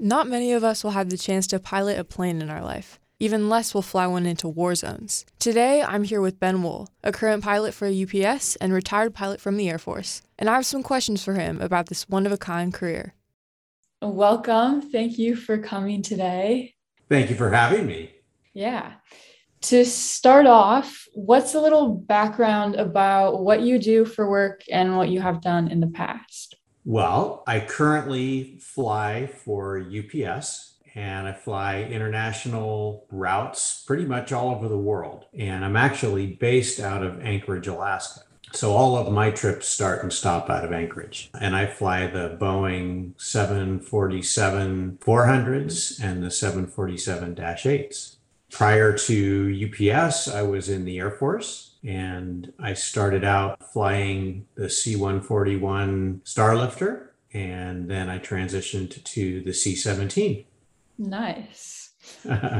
Not many of us will have the chance to pilot a plane in our life. Even less will fly one into war zones. Today, I'm here with Ben Wohl, a current pilot for UPS and retired pilot from the Air Force, and I have some questions for him about this one of a kind career. Welcome. Thank you for coming today. Thank you for having me. Yeah. To start off, what's a little background about what you do for work and what you have done in the past? Well, I currently fly for UPS and I fly international routes pretty much all over the world. And I'm actually based out of Anchorage, Alaska. So all of my trips start and stop out of Anchorage. And I fly the Boeing 747 400s and the 747 8s. Prior to UPS, I was in the Air Force and I started out flying the C 141 Starlifter and then I transitioned to the C 17. Nice.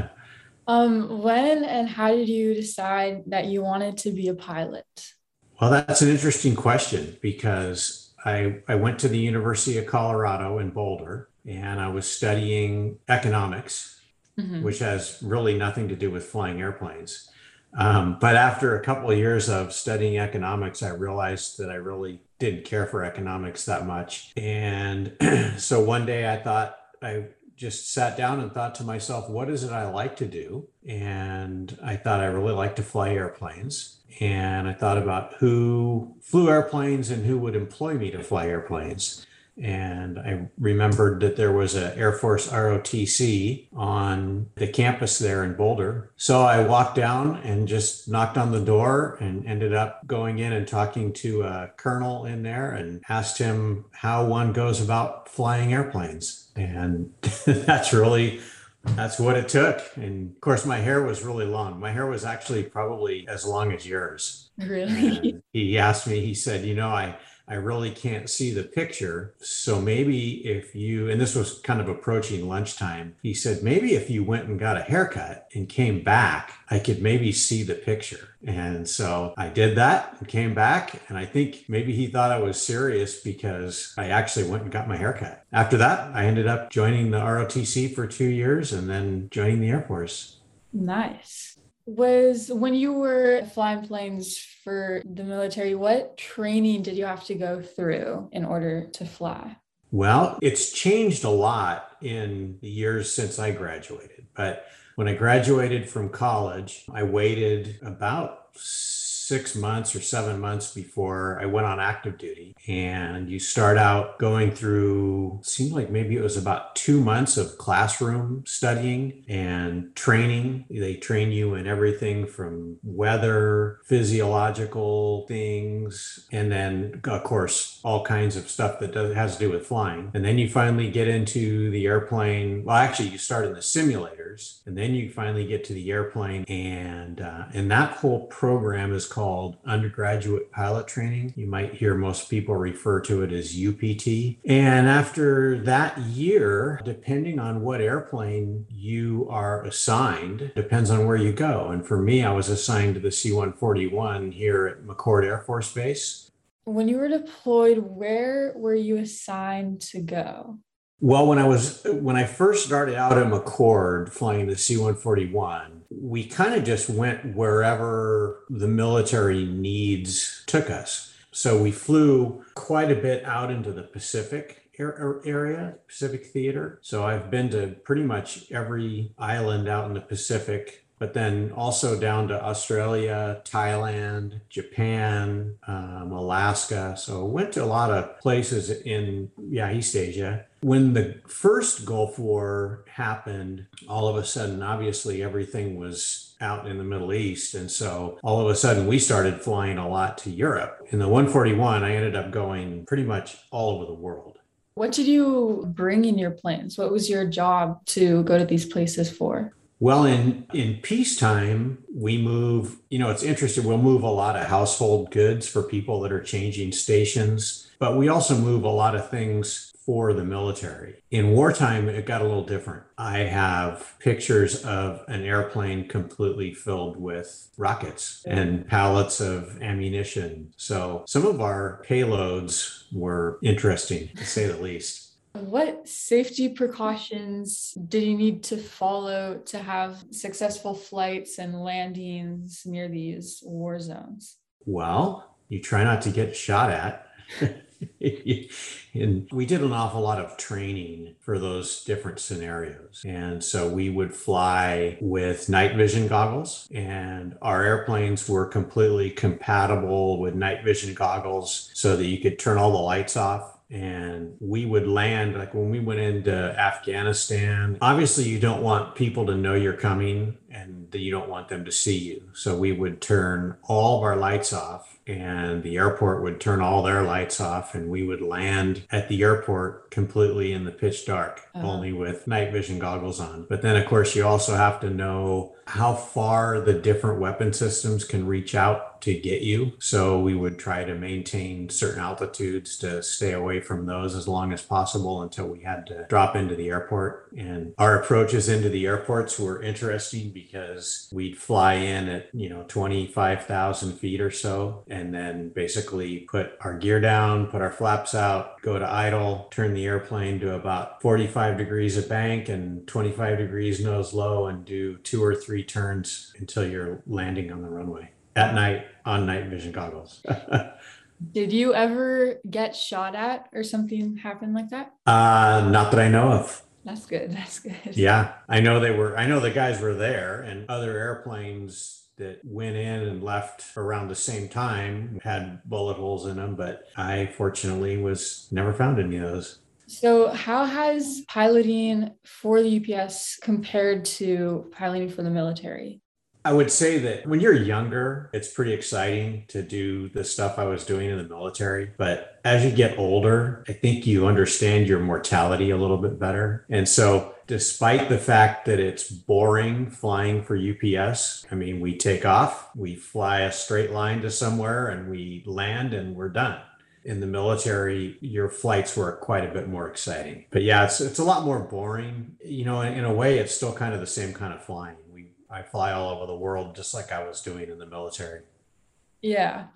um, when and how did you decide that you wanted to be a pilot? Well, that's an interesting question because I, I went to the University of Colorado in Boulder and I was studying economics, mm-hmm. which has really nothing to do with flying airplanes. Um, but after a couple of years of studying economics, I realized that I really didn't care for economics that much. And so one day I thought I just sat down and thought to myself, what is it I like to do? And I thought I really like to fly airplanes and I thought about who flew airplanes and who would employ me to fly airplanes. And I remembered that there was an Air Force ROTC on the campus there in Boulder. So I walked down and just knocked on the door and ended up going in and talking to a colonel in there and asked him how one goes about flying airplanes. And that's really that's what it took. And of course, my hair was really long. My hair was actually probably as long as yours. Really? And he asked me, he said, You know, I, I really can't see the picture. So maybe if you, and this was kind of approaching lunchtime, he said, maybe if you went and got a haircut and came back, I could maybe see the picture. And so I did that and came back. And I think maybe he thought I was serious because I actually went and got my haircut. After that, I ended up joining the ROTC for two years and then joining the Air Force. Nice was when you were flying planes for the military, what training did you have to go through in order to fly? Well, it's changed a lot in the years since I graduated. But when I graduated from college, I waited about six months or seven months before I went on active duty. And you start out going through, seemed like maybe it was about two months of classroom studying and training. They train you in everything from weather, physiological things, and then, of course, all kinds of stuff that does, has to do with flying. And then you finally get into the airplane. Well, actually, you start in the simulators, and then you finally get to the airplane. And, uh, and that whole program is called called undergraduate pilot training. You might hear most people refer to it as UPT. And after that year, depending on what airplane you are assigned, depends on where you go. And for me, I was assigned to the C 141 here at McChord Air Force Base. When you were deployed, where were you assigned to go? Well, when I was when I first started out at McChord flying the C-141, we kind of just went wherever the military needs took us. So we flew quite a bit out into the Pacific area, Pacific Theater. So I've been to pretty much every island out in the Pacific but then also down to Australia, Thailand, Japan, um, Alaska. So went to a lot of places in yeah East Asia. When the first Gulf War happened, all of a sudden, obviously everything was out in the Middle East, and so all of a sudden we started flying a lot to Europe. In the 141, I ended up going pretty much all over the world. What did you bring in your planes? What was your job to go to these places for? Well, in in peacetime, we move. You know, it's interesting. We'll move a lot of household goods for people that are changing stations, but we also move a lot of things for the military. In wartime, it got a little different. I have pictures of an airplane completely filled with rockets and pallets of ammunition. So some of our payloads were interesting, to say the least. What safety precautions did you need to follow to have successful flights and landings near these war zones? Well, you try not to get shot at. and we did an awful lot of training for those different scenarios. And so we would fly with night vision goggles, and our airplanes were completely compatible with night vision goggles so that you could turn all the lights off and we would land like when we went into Afghanistan. Obviously, you don't want people to know you're coming and that you don't want them to see you. So we would turn all of our lights off and the airport would turn all their lights off and we would land at the airport completely in the pitch dark uh-huh. only with night vision goggles on but then of course you also have to know how far the different weapon systems can reach out to get you so we would try to maintain certain altitudes to stay away from those as long as possible until we had to drop into the airport and our approaches into the airports were interesting because we'd fly in at you know 25,000 feet or so and then basically put our gear down, put our flaps out, go to idle, turn the airplane to about 45 degrees of bank and 25 degrees nose low, and do two or three turns until you're landing on the runway at night on night vision goggles. Did you ever get shot at or something happen like that? Uh, not that I know of. That's good. That's good. Yeah. I know they were, I know the guys were there and other airplanes that went in and left around the same time had bullet holes in them, but I fortunately was never found any of those. So, how has piloting for the UPS compared to piloting for the military? I would say that when you're younger, it's pretty exciting to do the stuff I was doing in the military. But as you get older, I think you understand your mortality a little bit better. And so, despite the fact that it's boring flying for UPS, I mean, we take off, we fly a straight line to somewhere, and we land and we're done in the military, your flights were quite a bit more exciting. But yeah, it's it's a lot more boring. You know, in, in, a way, it's still kind of the same kind of flying. I fly all over the world just like I was doing in the military. Yeah.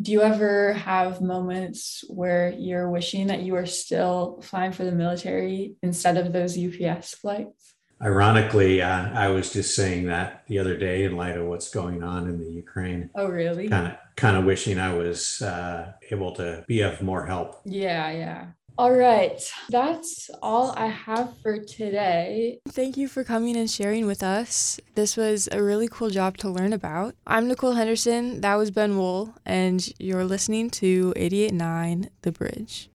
Do you ever have moments where you're wishing that you were still flying for the military instead of those UPS flights? Ironically, uh, I was just saying that the other day in light of what's going on in the Ukraine. Oh, really? Kind of, kind of wishing I was uh, able to be of more help. Yeah, yeah. All right. That's all I have for today. Thank you for coming and sharing with us. This was a really cool job to learn about. I'm Nicole Henderson. That was Ben Wohl, and you're listening to 889 The Bridge.